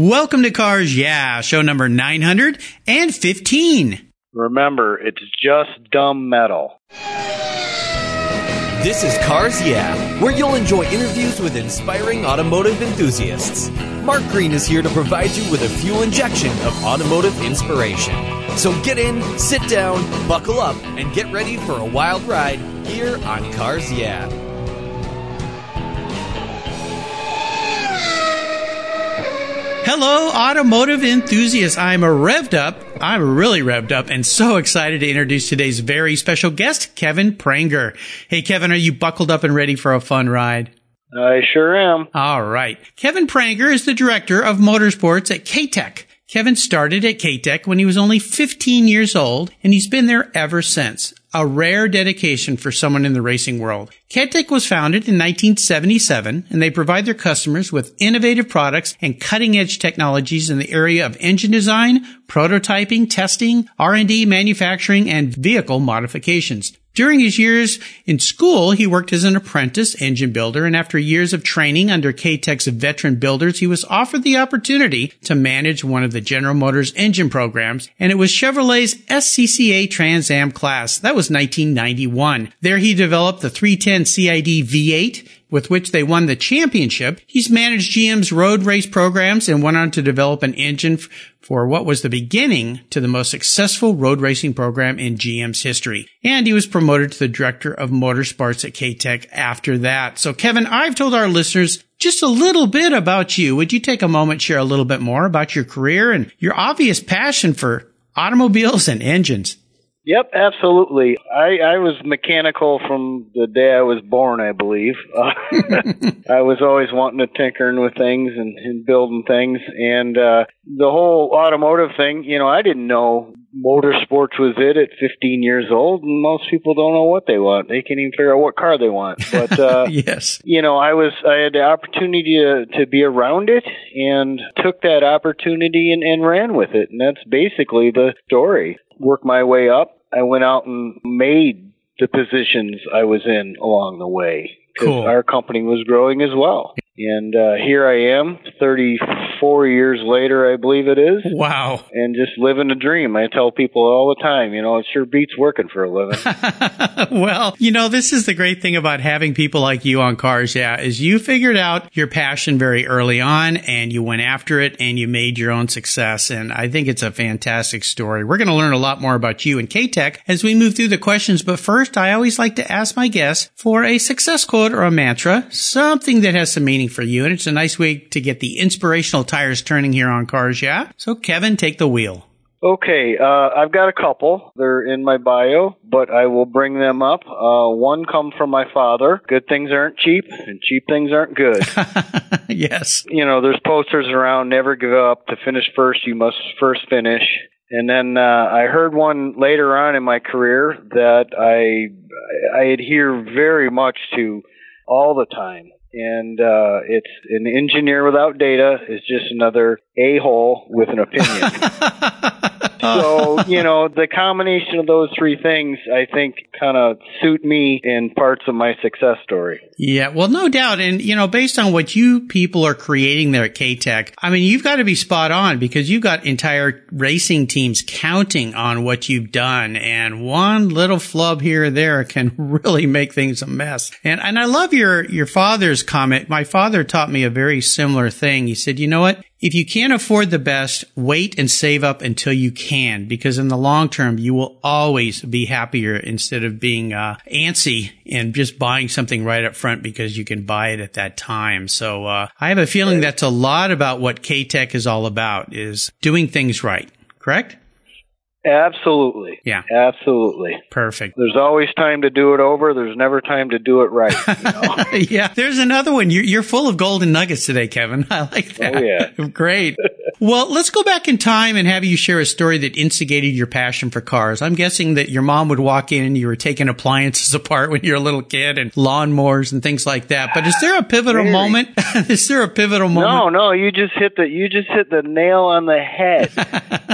Welcome to Cars Yeah, show number 915. Remember, it's just dumb metal. This is Cars Yeah, where you'll enjoy interviews with inspiring automotive enthusiasts. Mark Green is here to provide you with a fuel injection of automotive inspiration. So get in, sit down, buckle up, and get ready for a wild ride here on Cars Yeah. Hello, automotive enthusiasts. I'm revved up. I'm really revved up and so excited to introduce today's very special guest, Kevin Pranger. Hey, Kevin, are you buckled up and ready for a fun ride? I sure am. All right. Kevin Pranger is the director of motorsports at Katech. Kevin started at Katech when he was only 15 years old, and he's been there ever since. A rare dedication for someone in the racing world. Katech was founded in 1977, and they provide their customers with innovative products and cutting-edge technologies in the area of engine design, prototyping, testing, R&D, manufacturing, and vehicle modifications. During his years in school, he worked as an apprentice engine builder, and after years of training under Katech's veteran builders, he was offered the opportunity to manage one of the General Motors engine programs, and it was Chevrolet's SCCA Trans Am class. That was 1991. There he developed the 310 CID V8, with which they won the championship. He's managed GM's road race programs and went on to develop an engine for what was the beginning to the most successful road racing program in GM's history. And he was promoted to the director of motorsports at Katech after that. So Kevin, I've told our listeners just a little bit about you. Would you take a moment, share a little bit more about your career and your obvious passion for automobiles and engines? Yep, absolutely. I, I was mechanical from the day I was born, I believe. Uh, I was always wanting to tinkering with things and, and building things. And uh, the whole automotive thing, you know, I didn't know motorsports was it at 15 years old. And most people don't know what they want. They can't even figure out what car they want. But, uh, yes. you know, I was, I had the opportunity to, to be around it and took that opportunity and, and ran with it. And that's basically the story. Work my way up I went out and made the positions I was in along the way because Cool. our company was growing as well. And uh, here I am, 34 years later, I believe it is, Wow. and just living a dream. I tell people all the time, you know, it sure beats working for a living. well, you know, this is the great thing about having people like you on cars, yeah, is you figured out your passion very early on and you went after it and you made your own success. And I think it's a fantastic story. We're going to learn a lot more about you and Katech as we move through the questions. But first, I always like to ask my guests for a success quote or a mantra, something that has some meaning for you. And it's a nice way to get the inspirational tires turning here on cars, yeah? So Kevin, take the wheel. Okay, uh, I've got a couple. They're in my bio, but I will bring them up. Uh, one come from my father. Good things aren't cheap, and cheap things aren't good. yes. you know, there's posters around, never give up. To finish first, you must first finish. And then uh, I heard one later on in my career that I I adhere very much to all the time. And uh, it's an engineer without data is just another a hole with an opinion. Uh, so you know the combination of those three things i think kind of suit me in parts of my success story Yeah, well, no doubt. And, you know, based on what you people are creating there at Katech, I mean, you've got to be spot on because you've got entire racing teams counting on what you've done. And one little flub here or there can really make things a mess. And, and I love your, your father's comment. My father taught me a very similar thing. He said, you know what? If you can't afford the best, wait and save up until you can, because in the long term, you will always be happier instead of being uh, antsy and just buying something right up front because you can buy it at that time. So uh, I have a feeling that's a lot about what Katech is all about: is doing things right. Correct? Absolutely Yeah. absolutely Perfect. there's always time to do it over there's never time to do it right you know? yeah, there's another one. You're, you're full of golden nuggets today, Kevin. I like that. Oh, yeah. Great. Well, let's go back in time and have you share a story that instigated your passion for cars. I'm guessing that your mom would walk in and you were taking appliances apart when you were a little kid and lawnmowers and things like that. But is there a pivotal Really? moment? is there a pivotal moment? no no you just hit the you just hit the nail on the head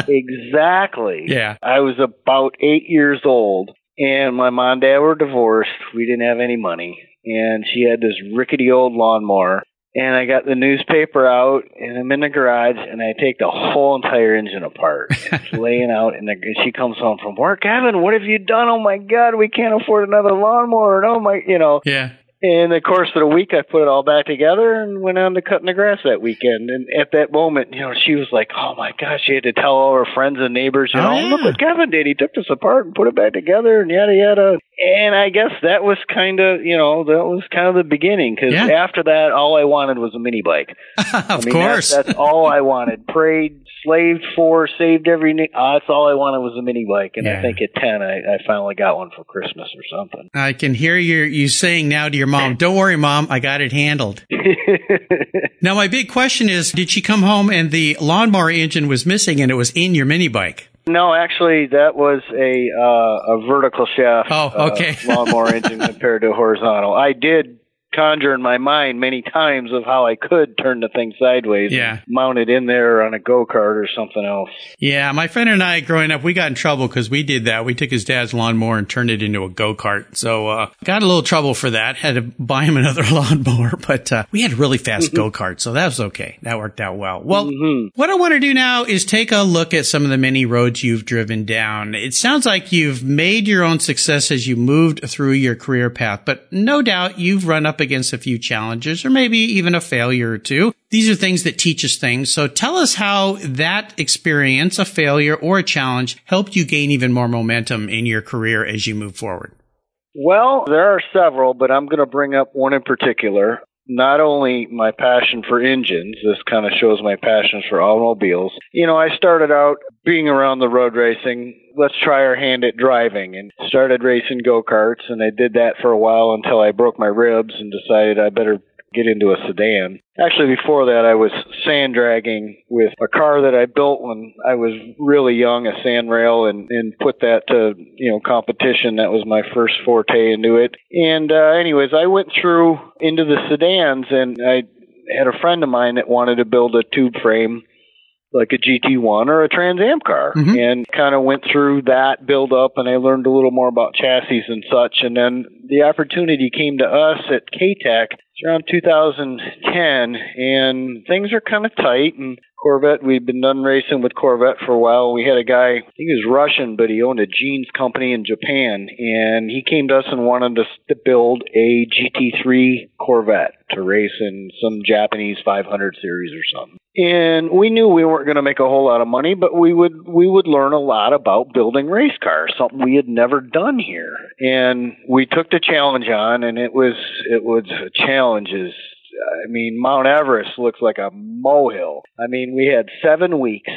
exactly Yeah. i was about eight years old and my mom and dad were divorced we didn't have any money and she had this rickety old lawnmower and I got the newspaper out, and I'm in the garage, and I take the whole entire engine apart. It's laying out, and, the, and she comes home from work. Kevin, what have you done? Oh my God, we can't afford another lawnmower. And oh my, you know. Yeah. In the course of the week, I put it all back together and went on to cutting the grass that weekend. And at that moment, you know, she was like, "Oh my gosh!" She had to tell all her friends and neighbors, "You Oh, know, yeah. look what Kevin did. He took this apart and put it back together, and yada yada." And I guess that was kind of, you know, that was kind of the beginning. Because Yeah. after that, all I wanted was a mini bike. of I mean, course. That's, that's all I wanted. Prayed, slaved for, saved every. Uh, that's all I wanted was a mini bike. And Yeah. I think at ten, I, I finally got one for Christmas or something. I can hear you you saying now to your mom, "Don't worry, mom, I got it handled." Now, my big question is, did she come home and the lawnmower engine was missing and it was in your mini bike? No, actually, that was a uh, a vertical shaft Oh, okay. uh, lawnmower engine compared to a horizontal. I did conjure in my mind many times of how I could turn the thing sideways, Yeah. and mount it in there on a go kart or something else. Yeah, my friend and I, growing up, we got in trouble because we did that. We took his dad's lawnmower and turned it into a go kart. So, uh, got a little trouble for that. Had to buy him another lawnmower, but, uh, we had a really fast go karts. So that was okay. That worked out well. Well, what I want to do now is take a look at some of the many roads you've driven down. It sounds like you've made your own success as you moved through your career path, but no doubt you've run up against a few challenges or maybe even a failure or two. These are things that teach us things. So tell us how that experience, a failure or a challenge, helped you gain even more momentum in your career as you move forward. Well, there are several, but I'm going to bring up one in particular. Not only my passion for engines, this kind of shows my passion for automobiles. You know, I started out being around the road racing. Let's try our hand at driving and started racing go karts. And I did that for a while until I broke my ribs and decided I better get into a sedan. Actually, before that, I was sand dragging with a car that I built when I was really young, a sand rail, and, and put that to, you know, competition. That was my first forte into it. And, uh, anyways, I went through into the sedans and I had a friend of mine that wanted to build a tube frame like a GT1 or a Trans Am car Mhm. and kind of went through that build up and I learned a little more about chassis and such. And then the opportunity came to us at Katech it's around 2010 and things are kind of tight and Corvette we'd been done racing with Corvette for a while. We had a guy I think he was Russian but he owned a jeans company in Japan and he came to us and wanted us to build a GT3 Corvette to race in some Japanese 500 series or something and we knew we weren't going to make a whole lot of money, but we would we would learn a lot about building race cars, something we had never done here. And we took the challenge on, and it was it was a challenge. challenges. I mean, Mount Everest looks like a molehill. I mean, we had seven weeks.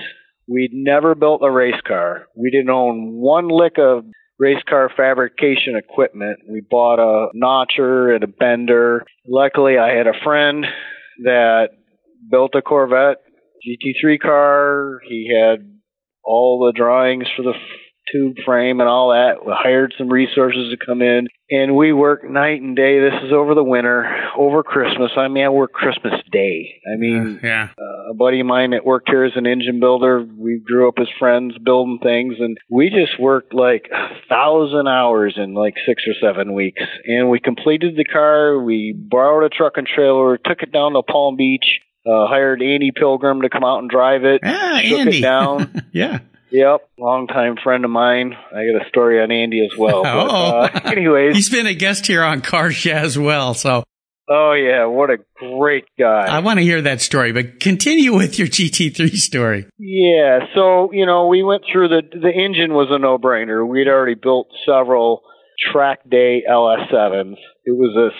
We'd never built a race car. We didn't own one lick of race car fabrication equipment. We bought a notcher and a bender. Luckily, I had a friend that built a Corvette GT3 car. He had all the drawings for the f- tube frame and all that. We hired some resources to come in, and we worked night and day. This is over the winter, over Christmas. I mean, I worked Christmas Day. I mean, yeah. uh, a buddy of mine that worked here as an engine builder. We grew up as friends building things, and we just worked like a thousand hours in like six or seven weeks. And we completed the car. We borrowed a truck and trailer, took it down to Palm Beach, uh, hired Andy Pilgrim to come out and drive it. Ah, shook Andy. it down. yeah. Yep, longtime friend of mine. I got a story on Andy as well. But, Oh. uh, anyways, He's been a guest here on Car Yeah as well. So oh yeah, what a great guy. I want to hear that story, but continue with your GT3 story. Yeah, so you know, we went through the the engine was a no brainer. We'd already built several track day LS7s. It was a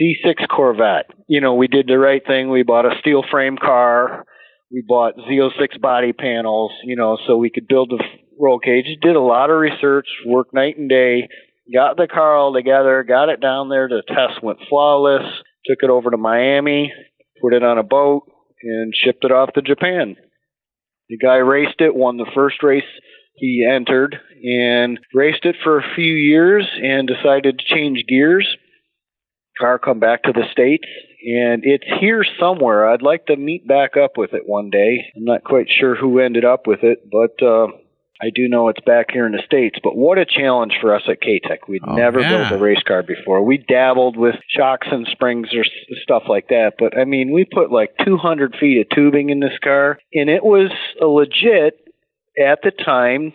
C6 Corvette. You know, we did the right thing. We bought a steel frame car. We bought Z06 body panels. You know, so we could build the roll cage. Did a lot of research, worked night and day. Got the car all together. Got it down there. The test went flawless. Took it over to Miami. Put it on a boat and shipped it off to Japan. The guy raced it, won the first race he entered, and raced it for a few years and decided to change gears. Car come back to the States, and it's here somewhere. I'd like to meet back up with it one day. I'm not quite sure who ended up with it, but uh, I do know it's back here in the States, but what a challenge for us at Katech. We'd Oh, never yeah. built a race car before. We dabbled with shocks and springs or s- stuff like that, but I mean, we put like 200 feet of tubing in this car, and it was a legit, at the time,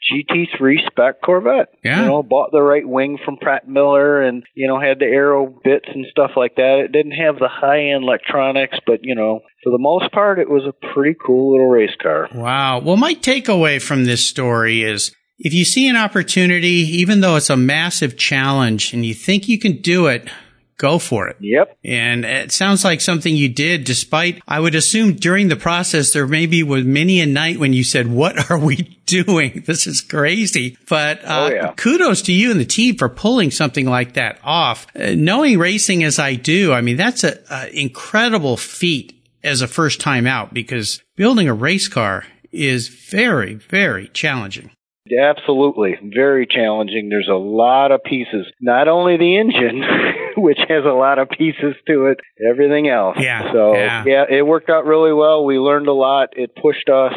GT3 spec Corvette. Yeah. You know, bought the right wing from Pratt Miller and, you know, had the aero bits and stuff like that. It didn't have the high end electronics, but, you know, for the most part, it was a pretty cool little race car. Wow. Well, my takeaway from this story is if you see an opportunity, even though it's a massive challenge and you think you can do it, go for it. Yep. And it sounds like something you did despite, I would assume during the process, there maybe was many a night when you said, what are we doing? This is crazy. But, uh, Oh, yeah. kudos to you and the team for pulling something like that off. Uh, knowing racing as I do, I mean, that's an incredible feat as a first time out because building a race car is very, very challenging. Absolutely. Very challenging. There's a lot of pieces. Not only the engine, which has a lot of pieces to it, everything else. Yeah, So, yeah. it worked out really well. We learned a lot. It pushed us.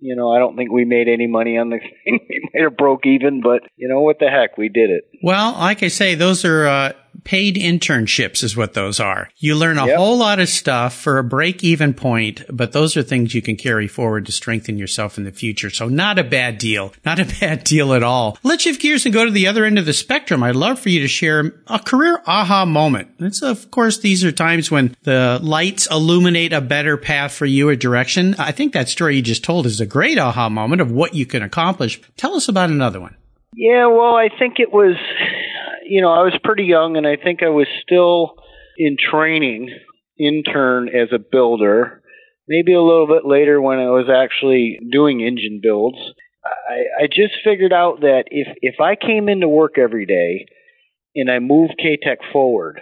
You know, I don't think we made any money on the thing. we might have broke even, but you know what the heck, we did it. Well, like I say, those are uh, paid internships, is what those are. You learn a Yep. whole lot of stuff for a break even point, but those are things you can carry forward to strengthen yourself in the future. So, not a bad deal. Not a bad deal at all. Let's shift gears and go to the other end of the spectrum. I'd love for you to share a career aha moment. It's, of course, these are times when the lights illuminate a better path for you or direction. I think that story you just told is a great aha moment of what you can accomplish. Tell us about another one. Yeah, well, I think it was, you know, I was pretty young and I think I was still in training, intern as a builder. Maybe a little bit later when I was actually doing engine builds. I, I just figured out that if, if I came into work every day and I moved Katech forward,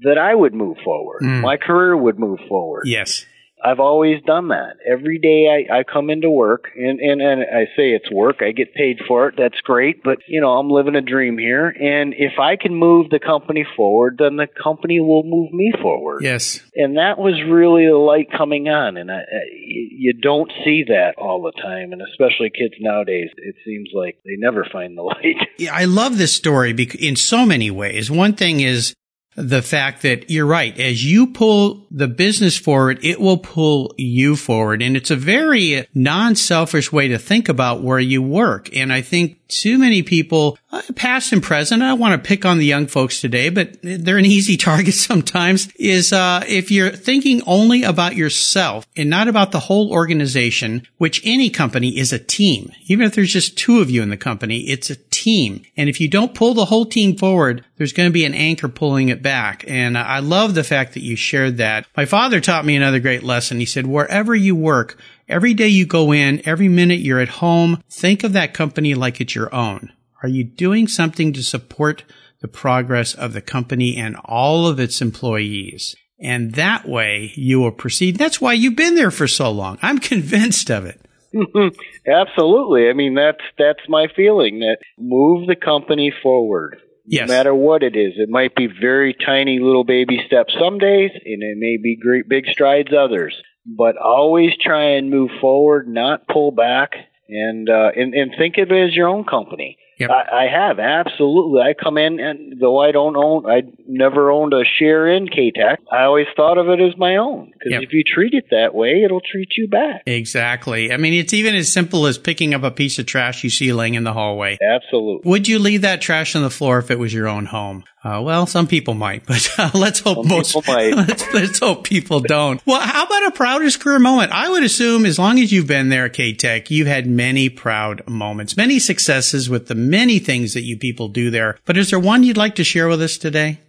that I would move forward. Mm. My career would move forward. Yes. I've always done that. Every day I, I come into work and, and, and I say it's work. I get paid for it. That's great. But, you know, I'm living a dream here. And if I can move the company forward, then the company will move me forward. Yes. And that was really the light coming on. And I, I, you don't see that all the time. And especially kids nowadays, it seems like they never find the light. Yeah, I love this story bec- in so many ways. One thing is the fact that you're right. As you pull the business forward, it will pull you forward. And it's a very non-selfish way to think about where you work. And I think too many people, uh, past and present, I want to pick on the young folks today, but they're an easy target sometimes, is uh, if you're thinking only about yourself and not about the whole organization, which any company is a team. Even if there's just two of you in the company, it's a team. And if you don't pull the whole team forward, there's going to be an anchor pulling it back. And I love the fact that you shared that. My father taught me another great lesson. He said, wherever you work, every day you go in, every minute you're at home, think of that company like it's your own. Are you doing something to support the progress of the company and all of its employees? And that way you will proceed. That's why you've been there for so long. I'm convinced of it. Absolutely. I mean, that's that's my feeling. That move the company forward. Yes. No matter what it is, it might be very tiny little baby steps some days, and it may be great big strides others. But always try and move forward, not pull back, and uh, and and think of it as your own company. Yep. I, I have absolutely. I come in, and though I don't own, I never owned a share in Katech. I always thought of it as my own because Yep. if you treat it that way, it'll treat you back. Exactly. I mean, it's even as simple as picking up a piece of trash you see laying in the hallway. Absolutely. Would you leave that trash on the floor if it was your own home? Uh, well, some people might, but uh, let's hope Some most. people might. let's, let's hope people don't. Well, how about a proudest career moment? I would assume, as long as you've been there at Katech, you've had many proud moments, many successes with the many things that you people do there. But is there one you'd like to share with us today?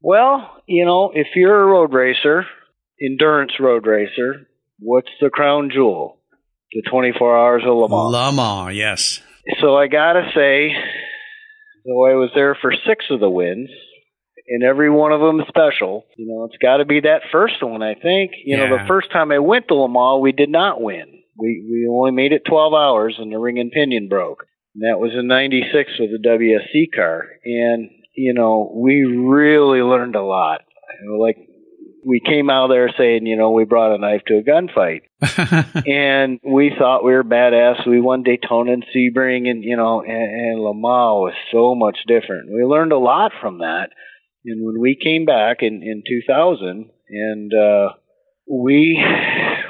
Well, you know, if you're a road racer, endurance road racer, what's the crown jewel? The 24 hours of Le Mans. Le Mans, yes. so I gotta say, though I was there for six of the wins, and every one of them is special, you know, it's gotta be that first one, I think. You know, the first time I went to Le Mans, we did not win. We, we only made it 12 hours and the ring and pinion broke. That was in 96 with the WSC car. And, you know, we really learned a lot. Like, we came out there saying, you know, we brought a knife to a gunfight. and we thought we were badass. We won Daytona and Sebring and, you know, and, and Le Mans was so much different. We learned a lot from that. And when we came back in, in 2000 and, uh, we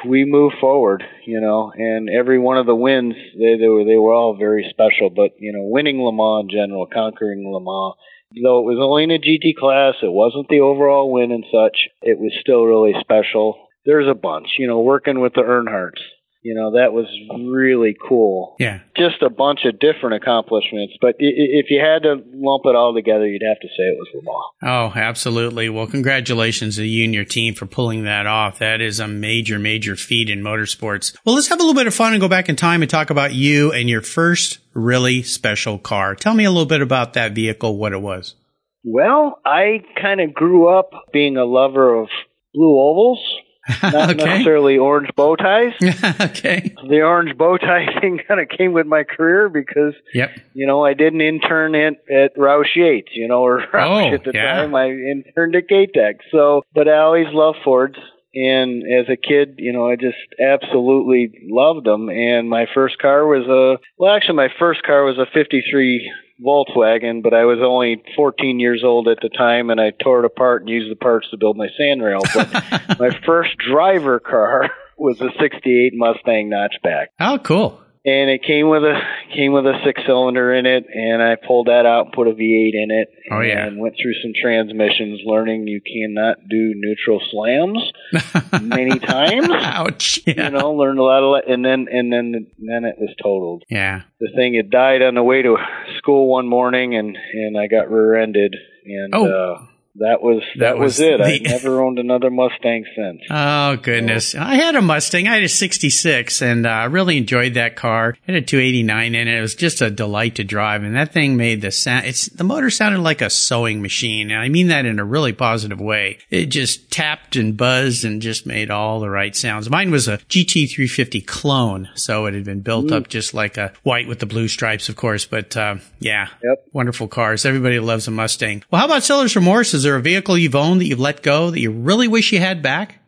we moved forward, you know, and every one of the wins they, they were they were all very special. But you know, winning Le Mans in general, conquering Le Mans, though it was only in a GT class, it wasn't the overall win and such. It was still really special. There's a bunch, you know, working with the Earnhardts, you know, that was really cool. Yeah. Just a bunch of different accomplishments. But if you had to lump it all together, you'd have to say it was Le Mans. Oh, absolutely. Well, congratulations to you and your team for pulling that off. That is a major, major feat in motorsports. Well, let's have a little bit of fun and go back in time and talk about you and your first really special car. Tell me a little bit about that vehicle, what it was. Well, I kind of grew up being a lover of blue ovals not okay. necessarily orange bow ties. okay. The orange bow tie thing kind of came with my career because, yep. you know, I did an intern at, at Roush Yates, you know, or Roush oh, at the yeah. time. I interned at Katech. So, but I always loved Fords. And as a kid, you know, I just absolutely loved them. And my first car was a, well, actually, my first car was a 53 Volkswagen, but I was only 14 years old at the time, and I tore it apart and used the parts to build my sandrail. But my first driver car was a '68 Mustang notchback. Oh, cool! And it came with a came with a six cylinder in it, and I pulled that out and put a V8 in it. Oh yeah. And went through some transmissions, learning you cannot do neutral slams many times. Ouch! Yeah. You know, learned a lot of, and then and then then it was totaled Yeah. the thing had died on the way to school one morning and and I got rear-ended and Oh. uh that was that, That was, was it. I the- never owned another Mustang since. Oh goodness! I had a Mustang. I had a '66, and uh, I really enjoyed that car. It had a 289 in it. It was just a delight to drive, and that thing made the sound. It's the motor sounded like a sewing machine, and I mean that in a really positive way. It just tapped and buzzed and just made all the right sounds. Mine was a GT350 clone, so it had been built up just like a white with the blue stripes, of course. But uh, yeah, Yep. wonderful cars. Everybody loves a Mustang. Well, how about seller's remorse? Is there a vehicle you've owned that you've let go that you really wish you had back?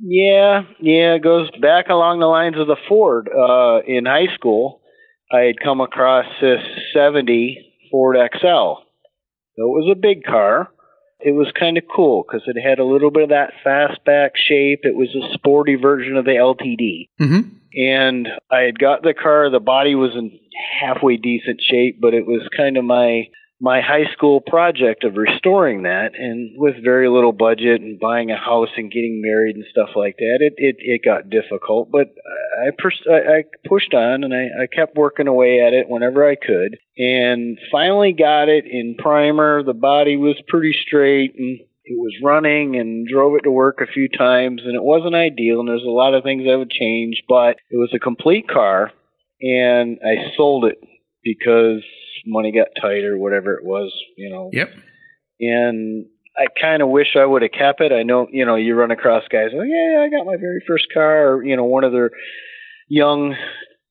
Yeah, yeah, it goes back along the lines of the Ford. Uh in high school, I had come across this 70 Ford XL. So it was a big car. It was kind of cool because it had a little bit of that fastback shape. It was a sporty version of the LTD. Mm-hmm. and I had got the car. The body was in halfway decent shape, but it was kind of my my high school project of restoring that, and with very little budget and buying a house and getting married and stuff like that, it it, it got difficult. But I, pers- I I pushed on and I, I kept working away at it whenever I could, and finally got it in primer. The body was pretty straight and it was running and drove it to work a few times and it wasn't ideal and there's a lot of things I would change, but it was a complete car and I sold it because money got tight or whatever it was, you know. Yep. And I kind of wish I would have kept it. I know, you know, you run across guys like, yeah, I got my very first car, or, you know, one of their young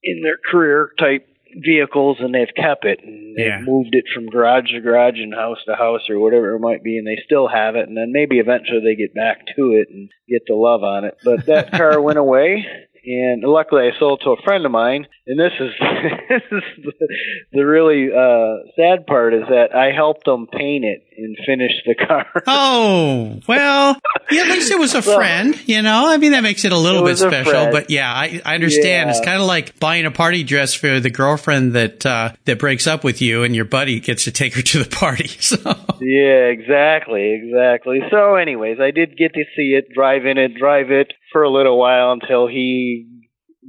in their career type vehicles and they've kept it and they've moved it from garage to garage and house to house or whatever it might be and they still have it and then maybe eventually they get back to it and get the love on it but that car went away and luckily I sold it to a friend of mine and this is this is the, the really uh sad part is that I helped them paint it and finish the car Oh, well, yeah, at least it was a So- friend, you know? I mean, that makes it a little It bit special, friend. but yeah, I, I understand. It's kind of like buying a party dress for the girlfriend that, uh, that breaks up with you and your buddy gets to take her to the party. So, Yeah, exactly, exactly. So, anyways, I did get to see it, drive in it, drive it for a little while until he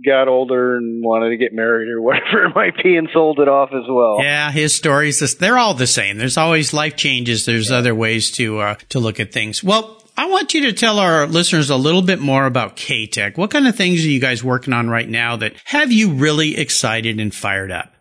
got older and wanted to get married or whatever it might be, and sold it off as well. yeah, his stories they're all the same. There's always life changes. There's other ways to, uh, to look at things. Well, I want you to tell our listeners a little bit more about Katech. What kind of things are you guys working on right now that have you really excited and fired up?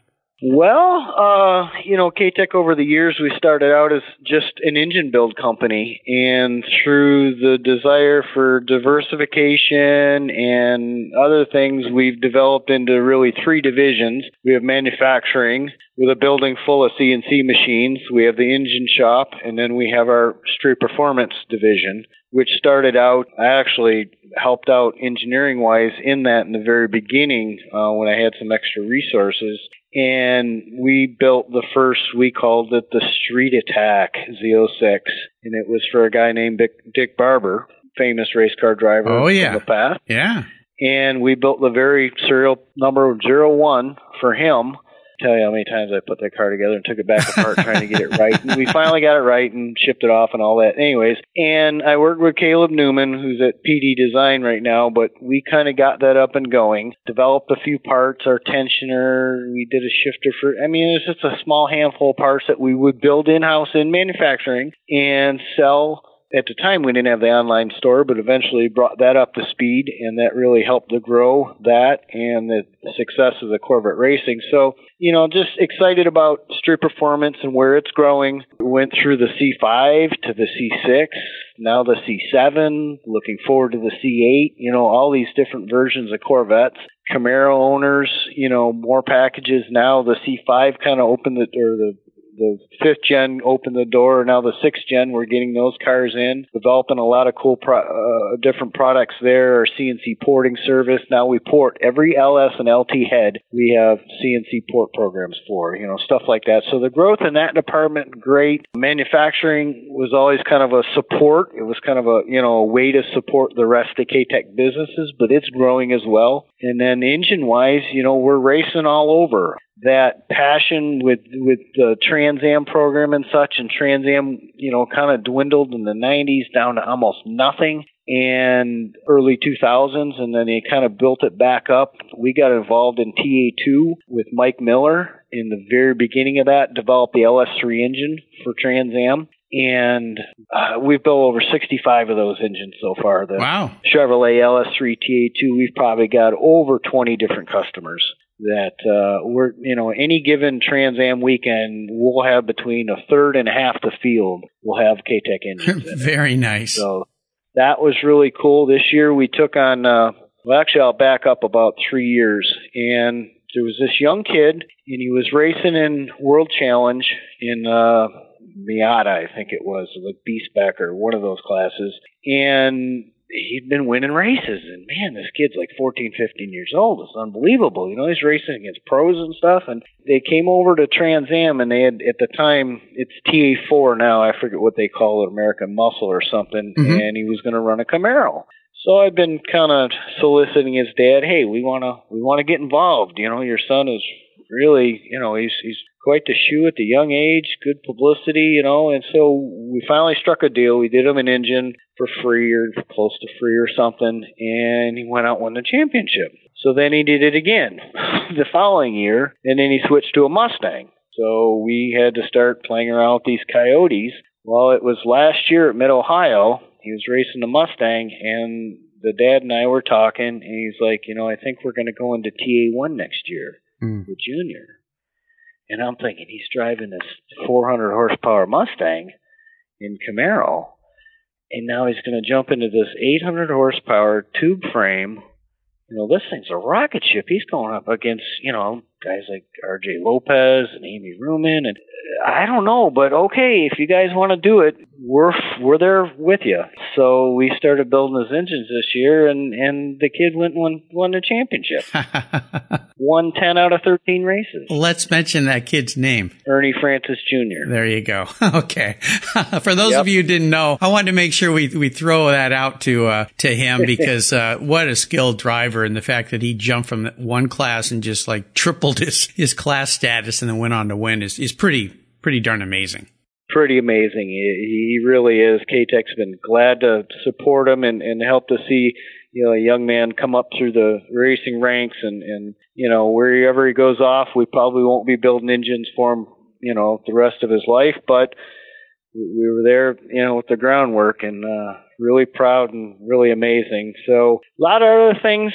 Well, uh, you know, Katech over the years, we started out as just an engine build company, and through the desire for diversification and other things, we've developed into really three divisions. We have manufacturing with a building full of CNC machines. We have the engine shop, and then we have our street performance division, which started out, I actually helped out engineering wise in that in the very beginning uh, when I had some extra resources. And we built the first, we called it the Street Attack Z06. And it was for a guy named Dick, Barber, famous race car driver oh, yeah. the past. Yeah. And we built the very serial number zero one for him tell you how many times I put that car together and took it back apart trying to get it right. And we finally got it right and shipped it off and all that. Anyways, and I worked with Caleb Newman, who's at PD Design right now, but we kind of got that up and going. Developed a few parts, our tensioner, we did a shifter for, I mean, it was just a small handful of parts that we would build in house in manufacturing and sell at the time we didn't have the online store, but eventually brought that up to speed, and that really helped to grow that and the success of the Corvette racing. So, you know, just excited about street performance and where it's growing. We went through the C5 to the C6, now the C7, looking forward to the C8, you know, all these different versions of Corvettes. Camaro owners, you know, more packages now. The C5 kind of opened the, or the the fifth gen opened the door. Now the sixth gen, we're getting those cars in, developing a lot of cool pro- uh, different products there. Our CNC porting service. Now we port every LS and LT head. We have CNC port programs for you know stuff like that. So the growth in that department, great. Manufacturing was always kind of a support. It was kind of a you know a way to support the rest of Katech businesses, but it's growing as well. And then engine wise, you know, we're racing all over that passion with with the Trans Am program and such, and Trans Am, you know, kind of dwindled in the 90s down to almost nothing and early 2000s, and then they kind of built it back up. We got involved in TA2 with Mike Miller in the very beginning of that, developed the LS3 engine for Trans Am. And uh, we've built over 65 of those engines so far. The wow. Chevrolet LS3 TA2, we've probably got over 20 different customers that uh, we're you know any given Trans Am weekend we'll have between a third and a half the field will have Katech engines. Very nice. So that was really cool. This year we took on. Uh, well, actually, I'll back up about three years, and there was this young kid, and he was racing in World Challenge in uh, Miata, I think it was, like Beastback or one of those classes, and he'd been winning races and man this kid's like 14 15 years old. It's unbelievable. You know he's racing against pros and stuff and they came over to trans am and they had at the time it's ta4 now i forget what they call it american muscle or something mm-hmm. and he was going to run a camaro. So i've been kind of soliciting his dad hey we want to we want to get involved. You know your son is really you know he's he's quite the shoe at the young age, good publicity, you know, and so we finally struck a deal. We did him an engine for free or close to free or something, and he went out and won the championship. So then he did it again the following year, and then he switched to a Mustang. So we had to start playing around with these coyotes. Well, it was last year at Mid Ohio. He was racing the Mustang, and the dad and I were talking, and he's like, you know, I think we're going to go into TA1 next year mm. with Junior. And I'm thinking he's driving this 400 horsepower Mustang in Camaro, and now he's going to jump into this 800 horsepower tube frame. You know, this thing's a rocket ship. He's going up against, you know, guys like R.J. Lopez and Amy Ruman, and I don't know, but okay, if you guys want to do it, we're we're there with you. So we started building his engines this year, and and the kid went and won won the championship. won ten out of thirteen races. Let's mention that kid's name, Ernie Francis Jr. There you go. okay, for those yep. of you who didn't know, I wanted to make sure we we throw that out to uh, to him because uh, what a skilled driver, and the fact that he jumped from one class and just like tripled his his class status and then went on to win is is pretty pretty darn amazing pretty amazing. He, he really is. Katech's been glad to support him and, and help to see, you know, a young man come up through the racing ranks and, and, you know, wherever he goes off, we probably won't be building engines for him, you know, the rest of his life, but we, we were there, you know, with the groundwork and, uh, really proud and really amazing. So a lot of other things,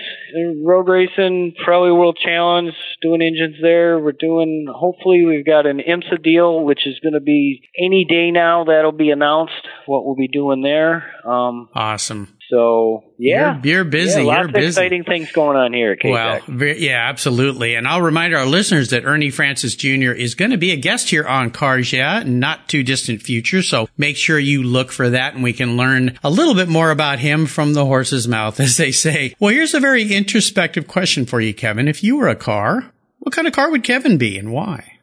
road racing, Pirelli World Challenge, doing engines there. We're doing, hopefully we've got an IMSA deal, which is going to be any day now. That'll be announced what we'll be doing there. Um, awesome. So yeah, you're, you're busy. Yeah, lots you're busy. of exciting things going on here at Well, yeah, absolutely. And I'll remind our listeners that Ernie Francis Jr. is going to be a guest here on Cars Yeah, not too distant future. So make sure you look for that, and we can learn a little bit more about him from the horse's mouth, as they say. Well, here's a very introspective question for you, Kevin. If you were a car, what kind of car would Kevin be, and why?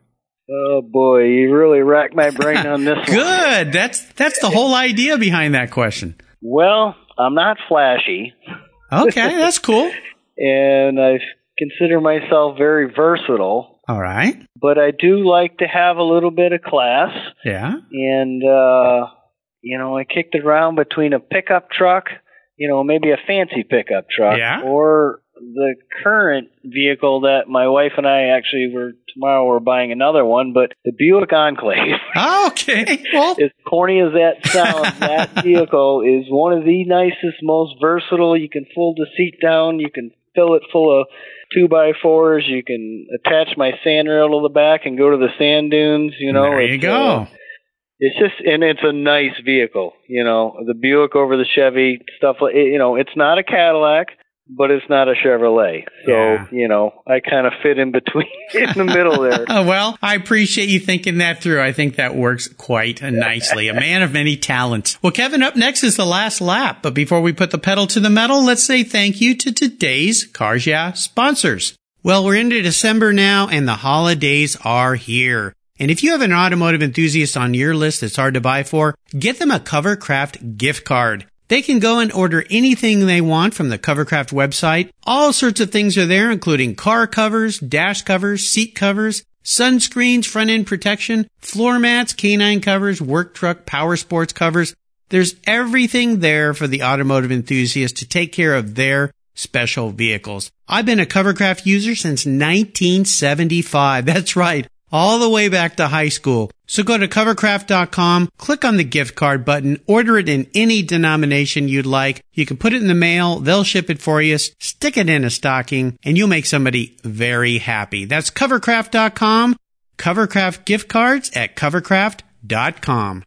Oh boy, you really racked my brain on this. Good. That's that's the whole idea behind that question. Well, I'm not flashy. Okay, that's cool. and I consider myself very versatile. All right. But I do like to have a little bit of class. Yeah. And uh you know, I kicked it around between a pickup truck, you know, maybe a fancy pickup truck Yeah. or the current vehicle that my wife and I actually were tomorrow we're buying another one, but the Buick Enclave. Okay. Well, as corny as that sounds, that vehicle is one of the nicest, most versatile. You can fold the seat down. You can fill it full of two by fours. You can attach my sand rail to the back and go to the sand dunes. You know, there you go. uh, it's just, and it's a nice vehicle. You know, the Buick over the Chevy stuff. Like, you know, it's not a Cadillac. But it's not a Chevrolet, so Yeah. you know I kind of fit in between, in the middle there. Oh, well, I appreciate you thinking that through. I think that works quite nicely. A man of many talents. Well, Kevin, up next is the last lap. But before we put the pedal to the metal, let's say thank you to today's Cars Yeah sponsors. Well, we're into December now and the holidays are here. And if you have an automotive enthusiast on your list that's hard to buy for, get them a Covercraft gift card. They can go and order anything they want from the Covercraft website. All sorts of things are there, including car covers, dash covers, seat covers, sunscreens, front end protection, floor mats, canine covers, work truck, power sports covers. There's everything there for the automotive enthusiast to take care of their special vehicles. I've been a Covercraft user since 1975. That's right. All the way back to high school. So go to covercraft.com, click on the gift card button, order it in any denomination you'd like. You can put it in the mail, they'll ship it for you, stick it in a stocking, and you'll make somebody very happy. That's covercraft.com, covercraft gift cards at covercraft.com.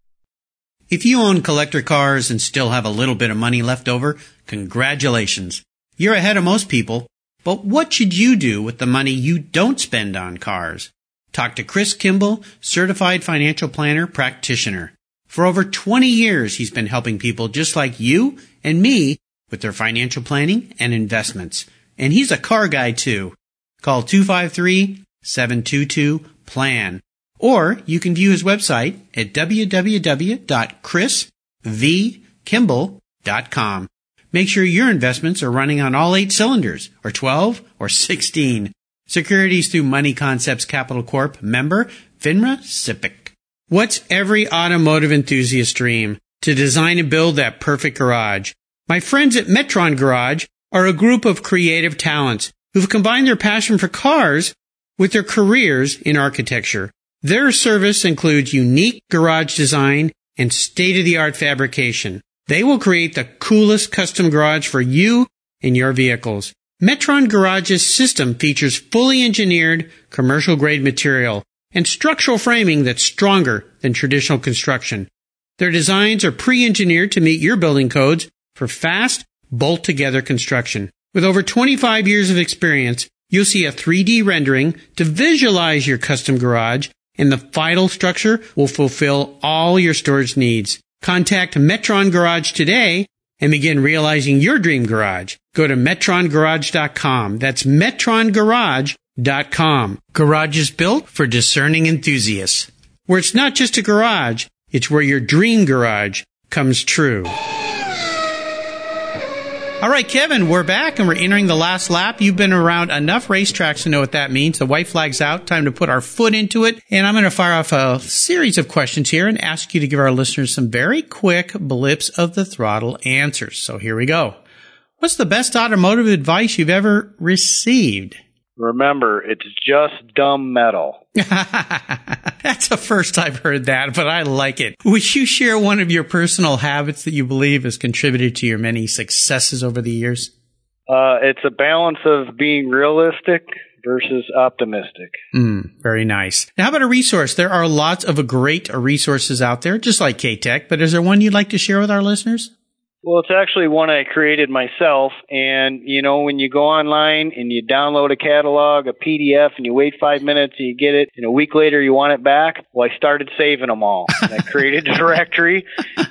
If you own collector cars and still have a little bit of money left over, congratulations. You're ahead of most people. But what should you do with the money you don't spend on cars? Talk to Chris Kimball, certified financial planner practitioner. For over 20 years, he's been helping people just like you and me with their financial planning and investments. And he's a car guy too. Call 253-722-PLAN. Or you can view his website at www.chrisvkimball.com. Make sure your investments are running on all eight cylinders, or 12, or 16. Securities through Money Concepts Capital Corp. Member, FINRA SIPC. What's every automotive enthusiast dream? To design and build that perfect garage. My friends at Metron Garage are a group of creative talents who've combined their passion for cars with their careers in architecture. Their service includes unique garage design and state-of-the-art fabrication. They will create the coolest custom garage for you and your vehicles. Metron Garage's system features fully engineered commercial grade material and structural framing that's stronger than traditional construction. Their designs are pre-engineered to meet your building codes for fast, bolt together construction. With over 25 years of experience, you'll see a 3D rendering to visualize your custom garage and the final structure will fulfill all your storage needs. Contact Metron Garage today and begin realizing your dream garage. Go to metrongarage.com. That's metrongarage.com. Garage is built for discerning enthusiasts. Where it's not just a garage, it's where your dream garage comes true. All right, Kevin, we're back and we're entering the last lap. You've been around enough racetracks to know what that means. The white flag's out. Time to put our foot into it. And I'm going to fire off a series of questions here and ask you to give our listeners some very quick blips of the throttle answers. So here we go. What's the best automotive advice you've ever received? Remember, it's just dumb metal. That's the first I've heard that, but I like it. Would you share one of your personal habits that you believe has contributed to your many successes over the years? Uh, it's a balance of being realistic versus optimistic. Mm, very nice. Now, how about a resource? There are lots of great resources out there, just like Katech, but is there one you'd like to share with our listeners? Well, it's actually one I created myself. And, you know, when you go online and you download a catalog, a PDF, and you wait five minutes and you get it, and a week later you want it back, well, I started saving them all. And I created a directory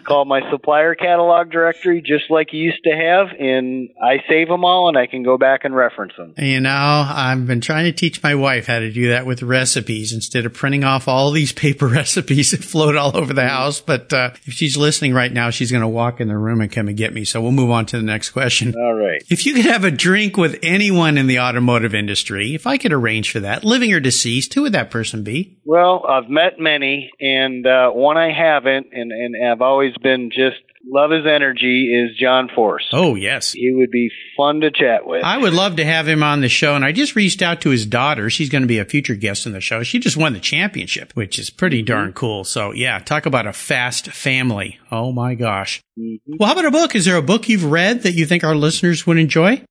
called my supplier catalog directory, just like you used to have. And I save them all and I can go back and reference them. You know, I've been trying to teach my wife how to do that with recipes instead of printing off all these paper recipes that float all over the house. But uh, if she's listening right now, she's going to walk in the room and come and get me. So we'll move on to the next question. All right. If you could have a drink with anyone in the automotive industry, if I could arrange for that, living or deceased, who would that person be? Well, I've met many, and uh, one I haven't, and, and I've always been just love his energy is John Force. Oh, yes. He would be fun to chat with. I would love to have him on the show. And I just reached out to his daughter. She's going to be a future guest on the show. She just won the championship, which is pretty mm-hmm. darn cool. So yeah, talk about a fast family. Oh my gosh. Mm-hmm. Well, how about a book? Is there a book you've read that you think our listeners would enjoy?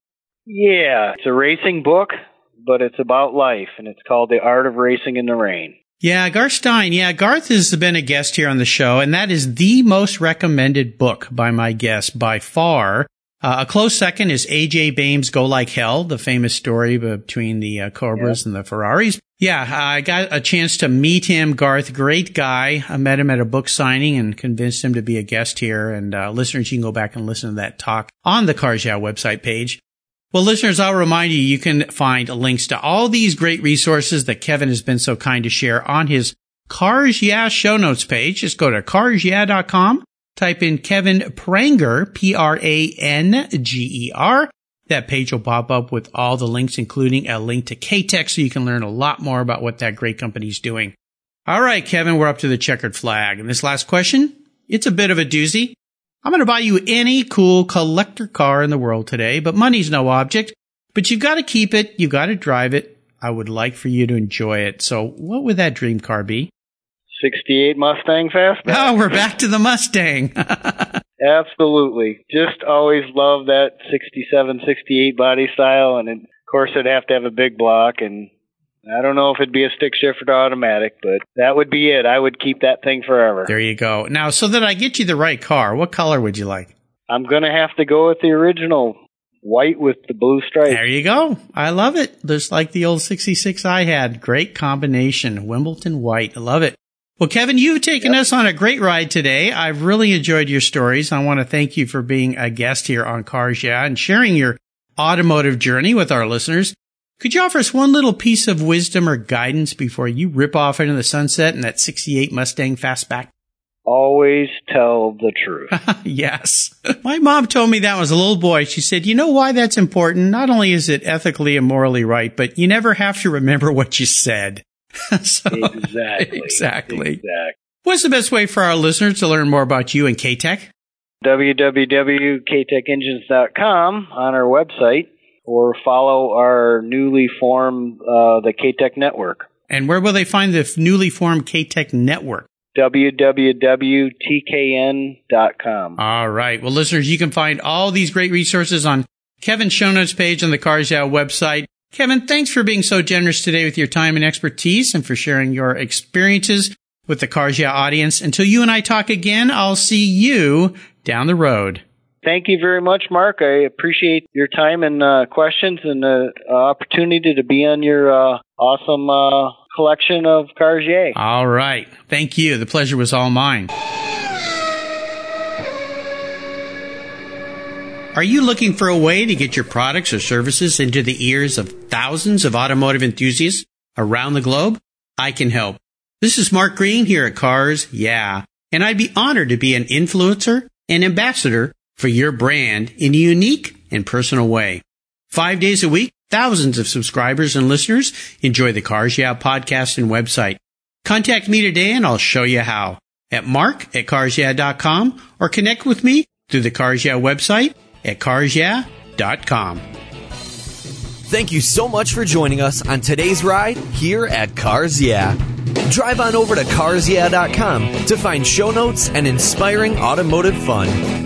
Yeah, it's a racing book, but it's about life and it's called The Art of Racing in the Rain. Yeah, Garth Stein. Yeah, Garth has been a guest here on the show, and that is the most recommended book by my guest by far. Uh, a close second is AJ Baime's Go Like Hell, the famous story between the uh, Cobras yeah. and the Ferraris. Yeah, I got a chance to meet him. Garth, great guy. I met him at a book signing and convinced him to be a guest here. And uh, listeners, you can go back and listen to that talk on the Cars Yeah website page. Well, listeners, I'll remind you, you can find links to all these great resources that Kevin has been so kind to share on his Cars Yeah show notes page. Just go to carsyeah.com, type in Kevin Pranger, P-R-A-N-G-E-R. That page will pop up with all the links, including a link to Katech so you can learn a lot more about what that great company is doing. All right, Kevin, we're up to the checkered flag. And this last question, it's a bit of a doozy. I'm going to buy you any cool collector car in the world today, but money's no object. But you've got to keep it. You've got to drive it. I would like for you to enjoy it. So what would that dream car be? 68 Mustang Fastback. Oh, we're back to the Mustang. Absolutely. Just always love that 67, 68 body style. And of course, it'd have to have a big block and I don't know if it'd be a stick shift or automatic, but that would be it. I would keep that thing forever. There you go. Now, so that I get you the right car, what color would you like? I'm going to have to go with the original white with the blue stripe. There you go. I love it. Just like the old 66 I had. Great combination. Wimbledon white. I love it. Well, Kevin, you've taken yep. us on a great ride today. I've really enjoyed your stories. I want to thank you for being a guest here on Cars Yeah and sharing your automotive journey with our listeners. Could you offer us one little piece of wisdom or guidance before you rip off into the sunset in that 68 Mustang fastback? Always tell the truth. yes. My mom told me that was a little boy. She said, you know why that's important? Not only is it ethically and morally right, but you never have to remember what you said. so, exactly. Exactly. Exactly. What's the best way for our listeners to learn more about you and Katech? www.katechengines.com on our website or follow our newly formed uh, the Katech network. And where will they find the newly formed Katech network? www.tkn.com. All right. Well, listeners, you can find all these great resources on Kevin's show notes page on the Cars website. Kevin, thanks for being so generous today with your time and expertise and for sharing your experiences with the Cars Yeah audience. Until you and I talk again, I'll see you down the road thank you very much, Mark. I appreciate your time and uh, questions and the uh, opportunity to be on your uh, awesome uh, collection of Cars Yeah. All right. Thank you. The pleasure was all mine. Are you looking for a way to get your products or services into the ears of thousands of automotive enthusiasts around the globe? I can help. This is Mark Green here at Cars Yeah, and I'd be honored to be an influencer and ambassador for your brand in a unique and personal way. Five days a week, thousands of subscribers and listeners enjoy the Cars Yeah podcast and website. Contact me today and I'll show you how at mark at carsyeah.com or connect with me through the Cars Yeah website at carsyeah.com. Thank you so much for joining us on today's ride here at Cars Yeah. Drive on over to carsyeah.com to find show notes and inspiring automotive fun.